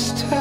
tunnel vision,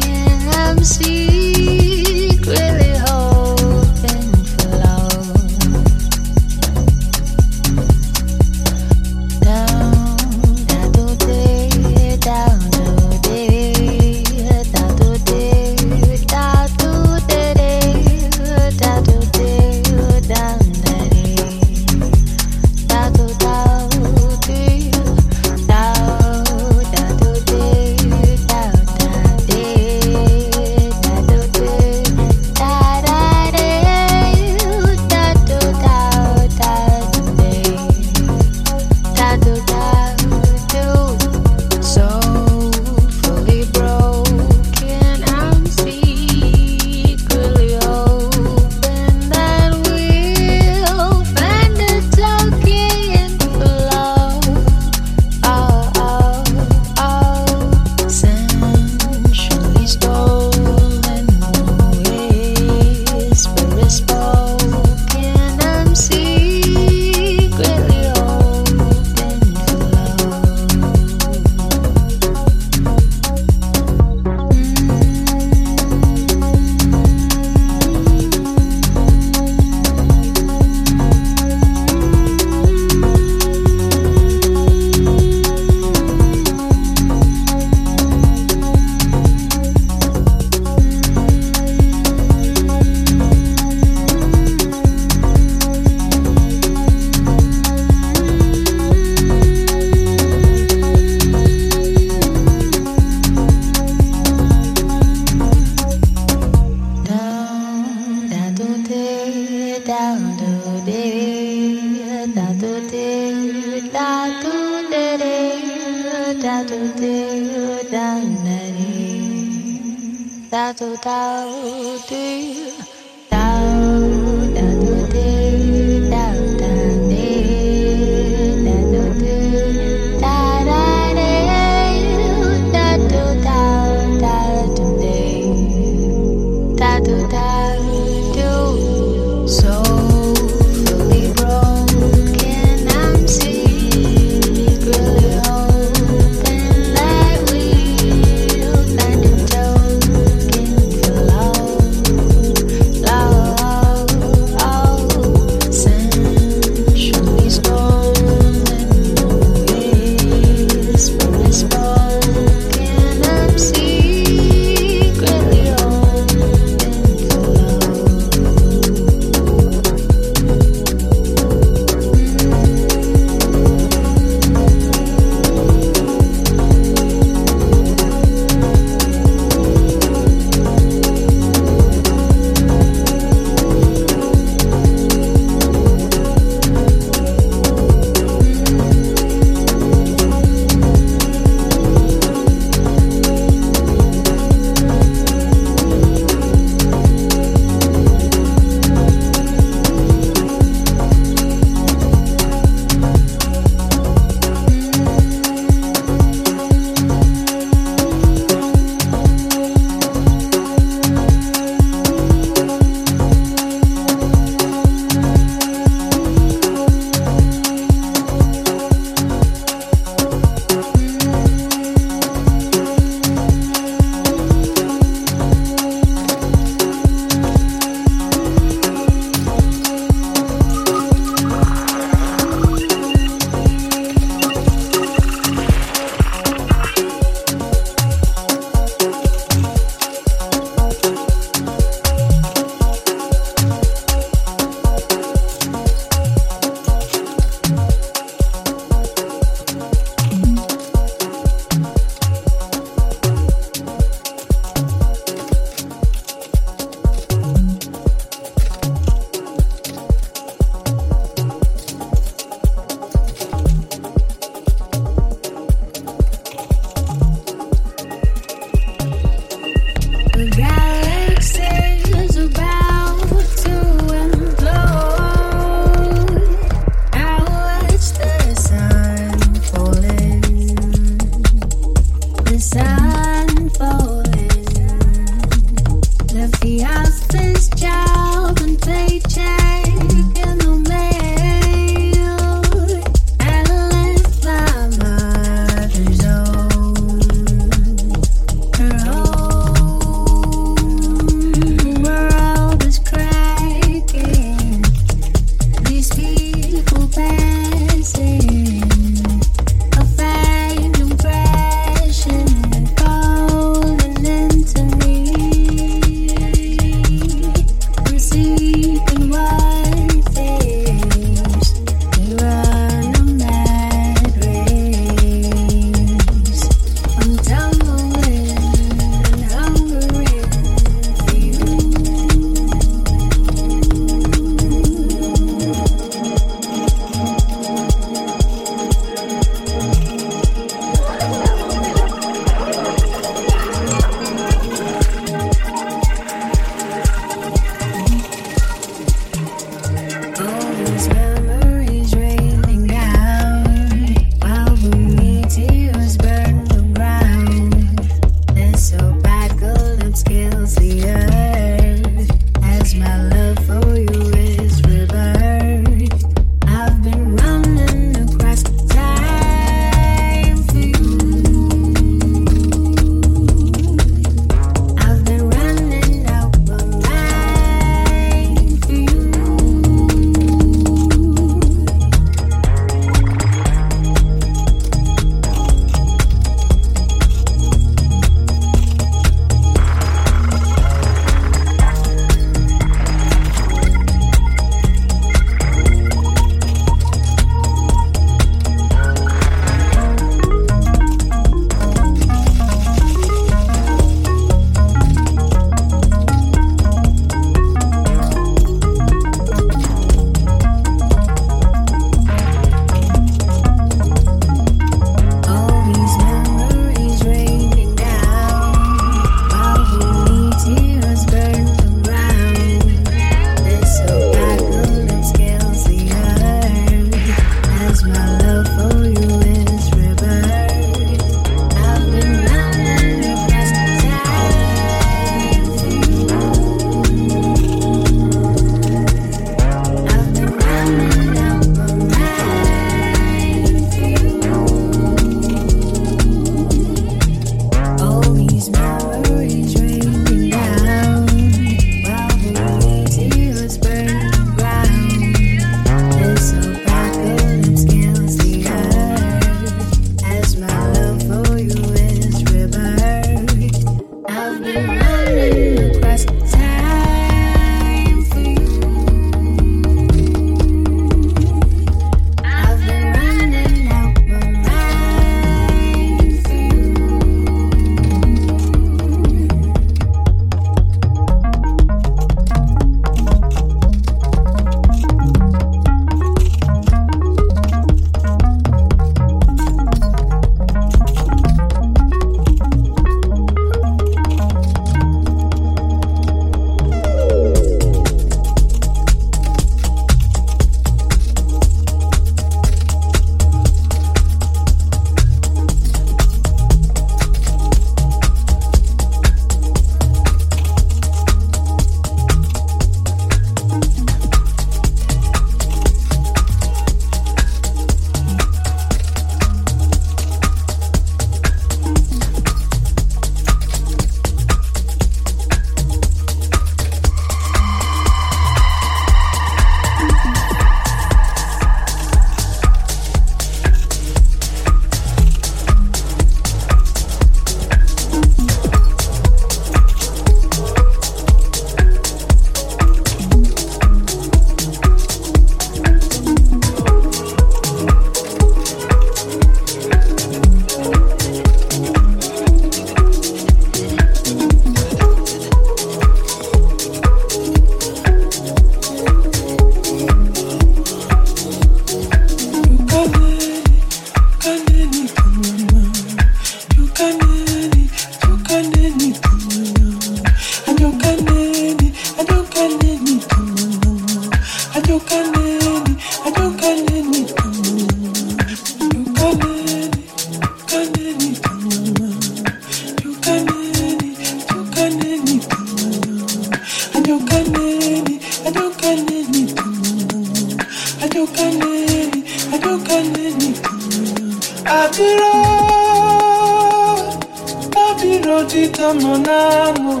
abiro dita monamo.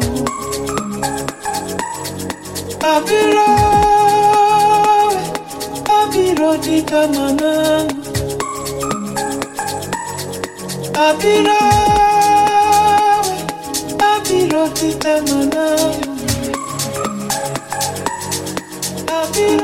Abiro, abiro dita monamo. Abiro. Abiro.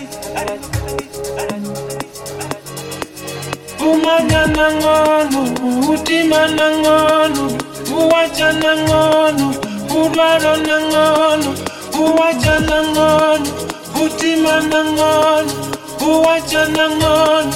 kata lich kata rach, aringo kata lich kata rach. Umanya nang'ono, utima nang'ono, uwacha nang'ono,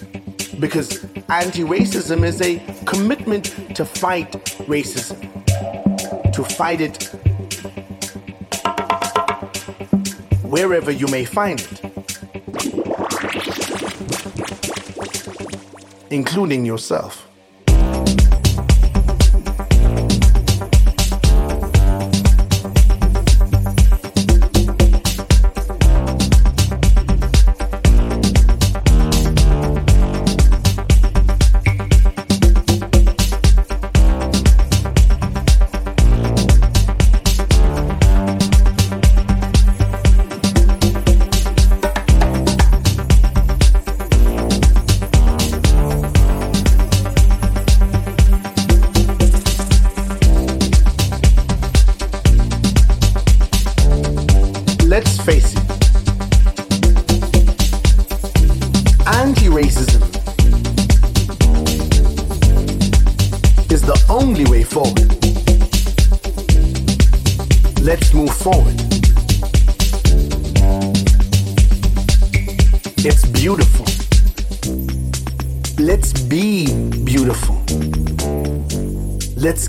Because anti racism is a commitment to fight racism, to fight it wherever you may find it, including yourself.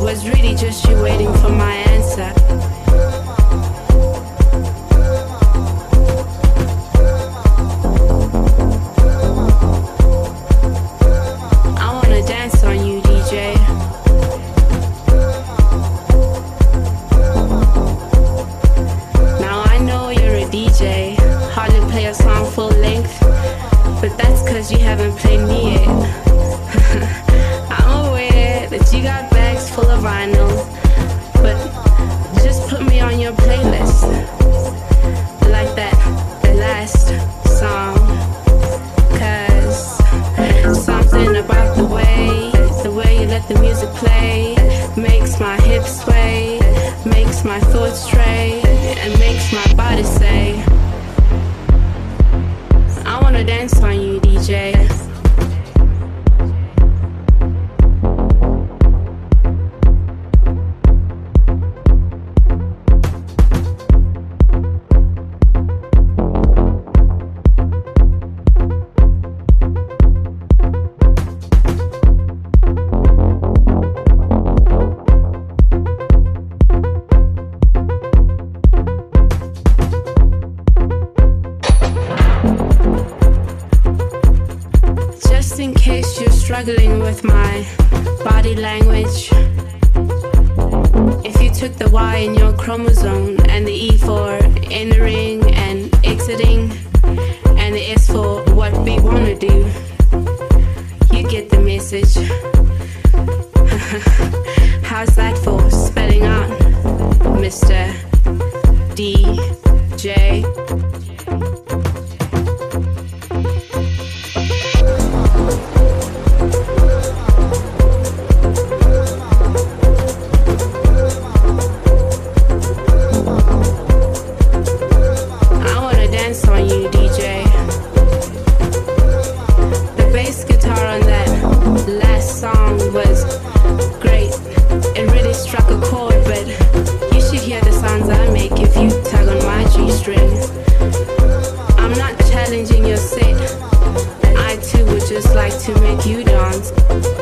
was really just you waiting for my answer. songs.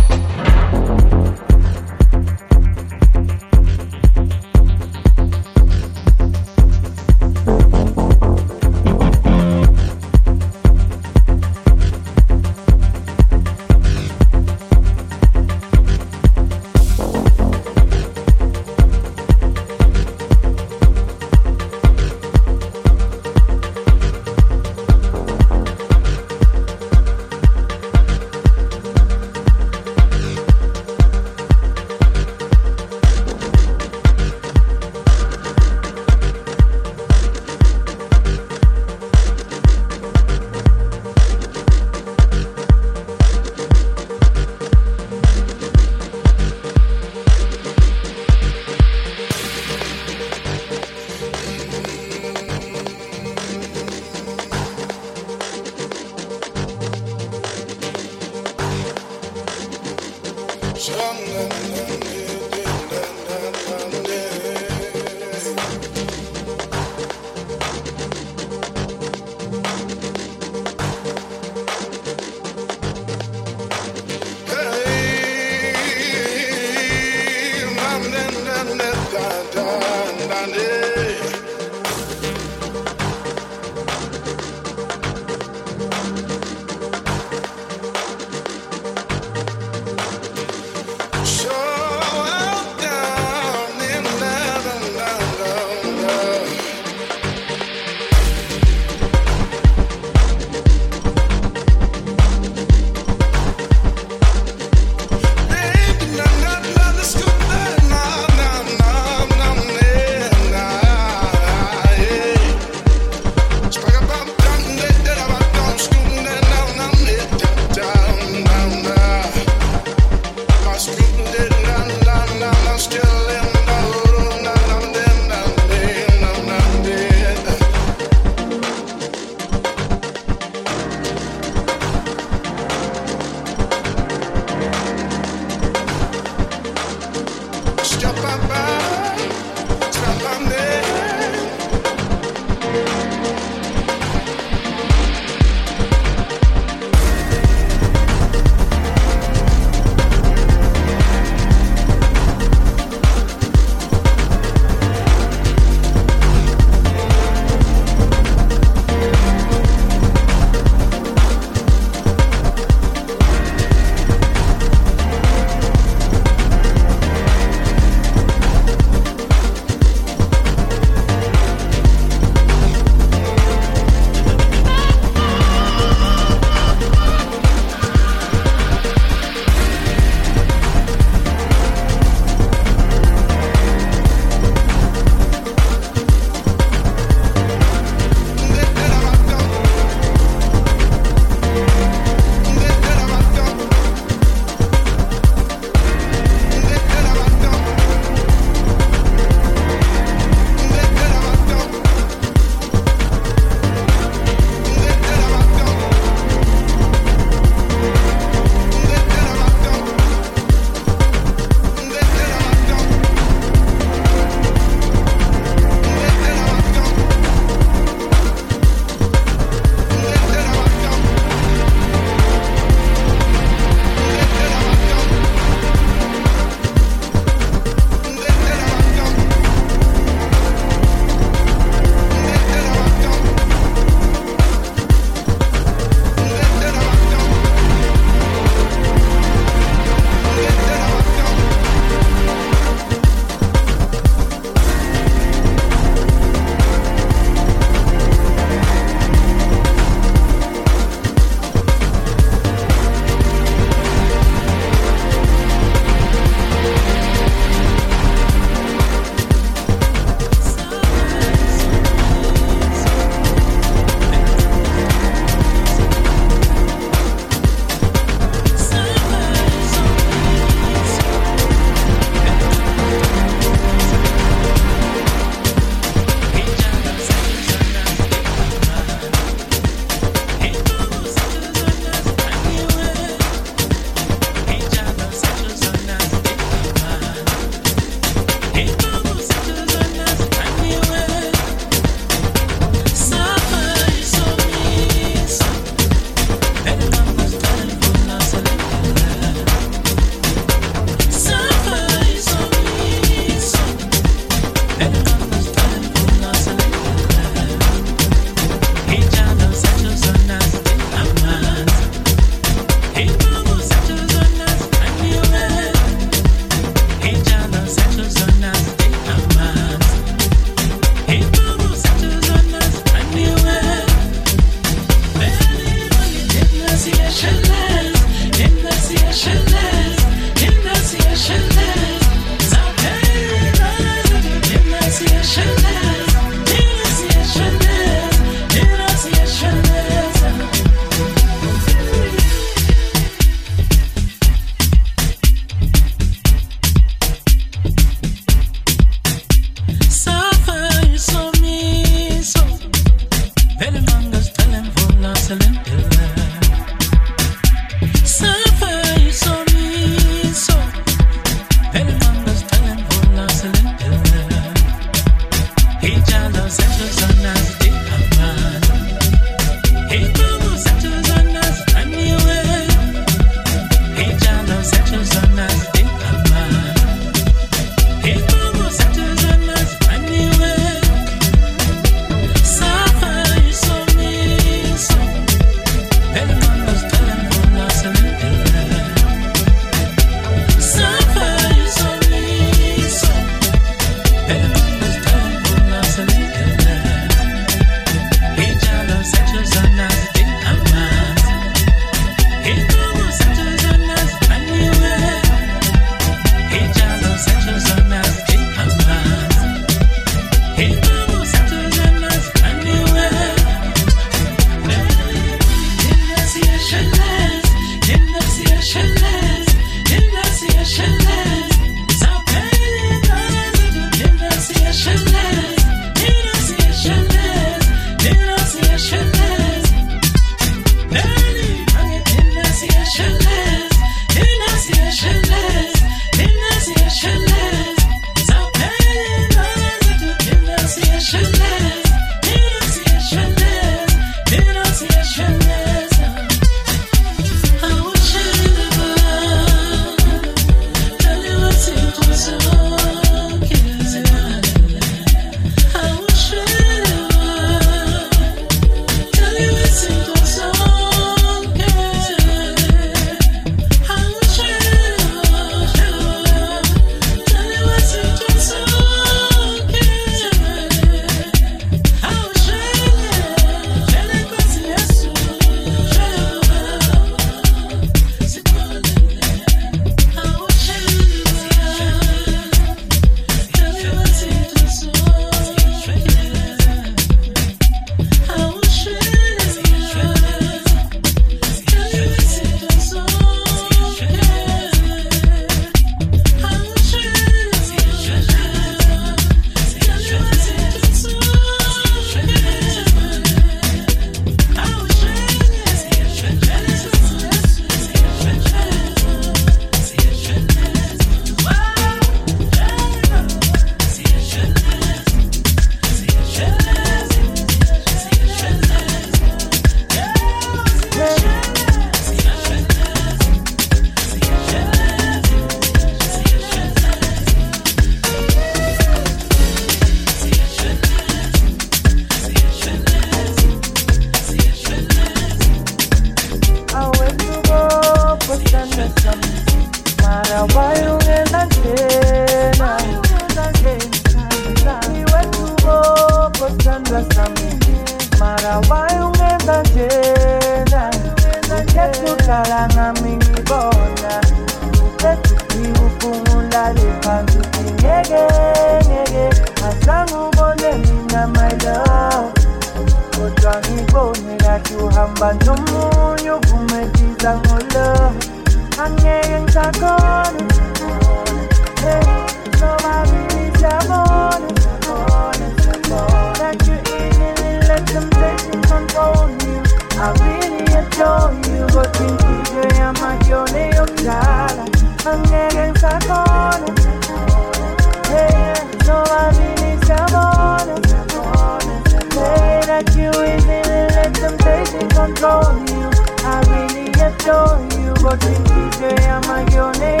Adore you But inhliziyo yamakuyona eyokudala eh?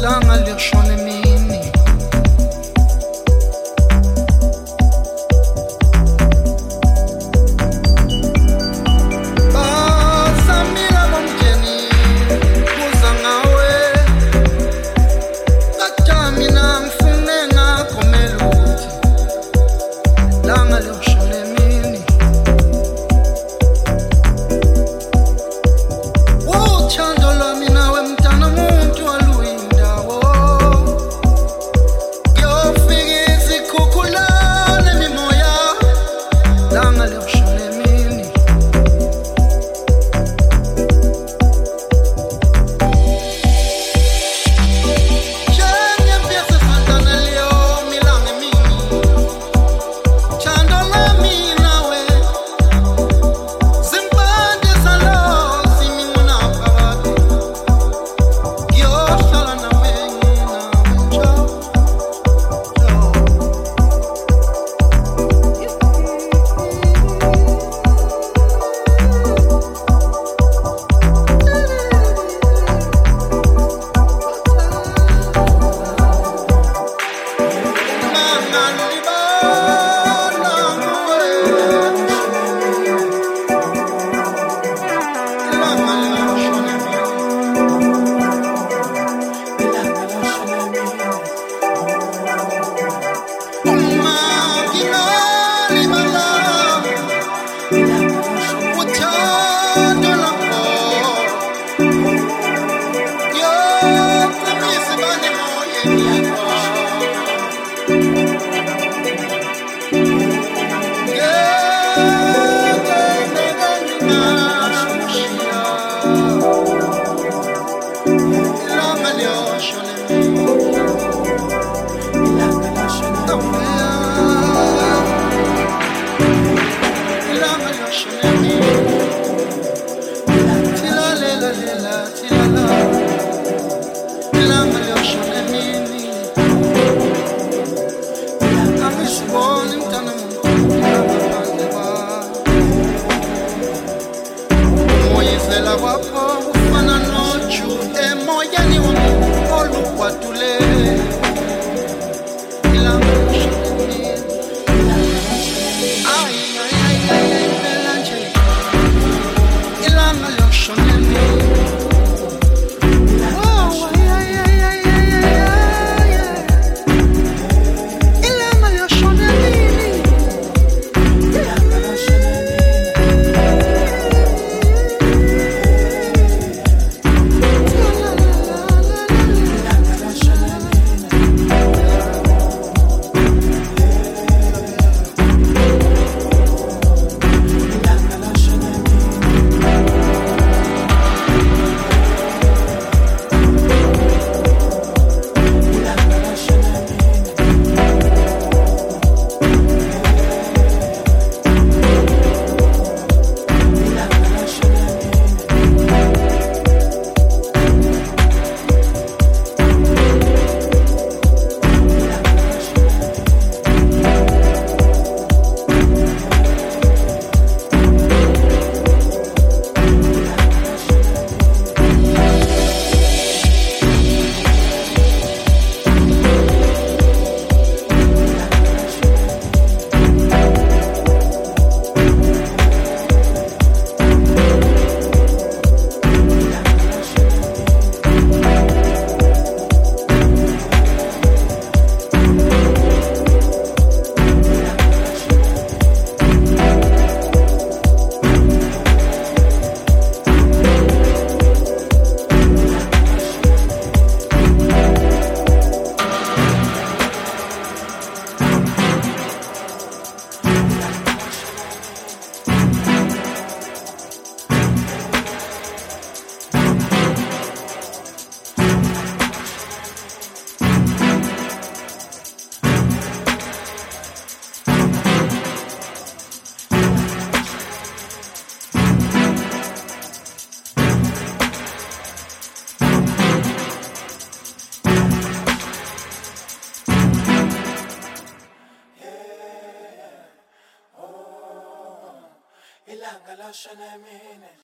lang al ir schon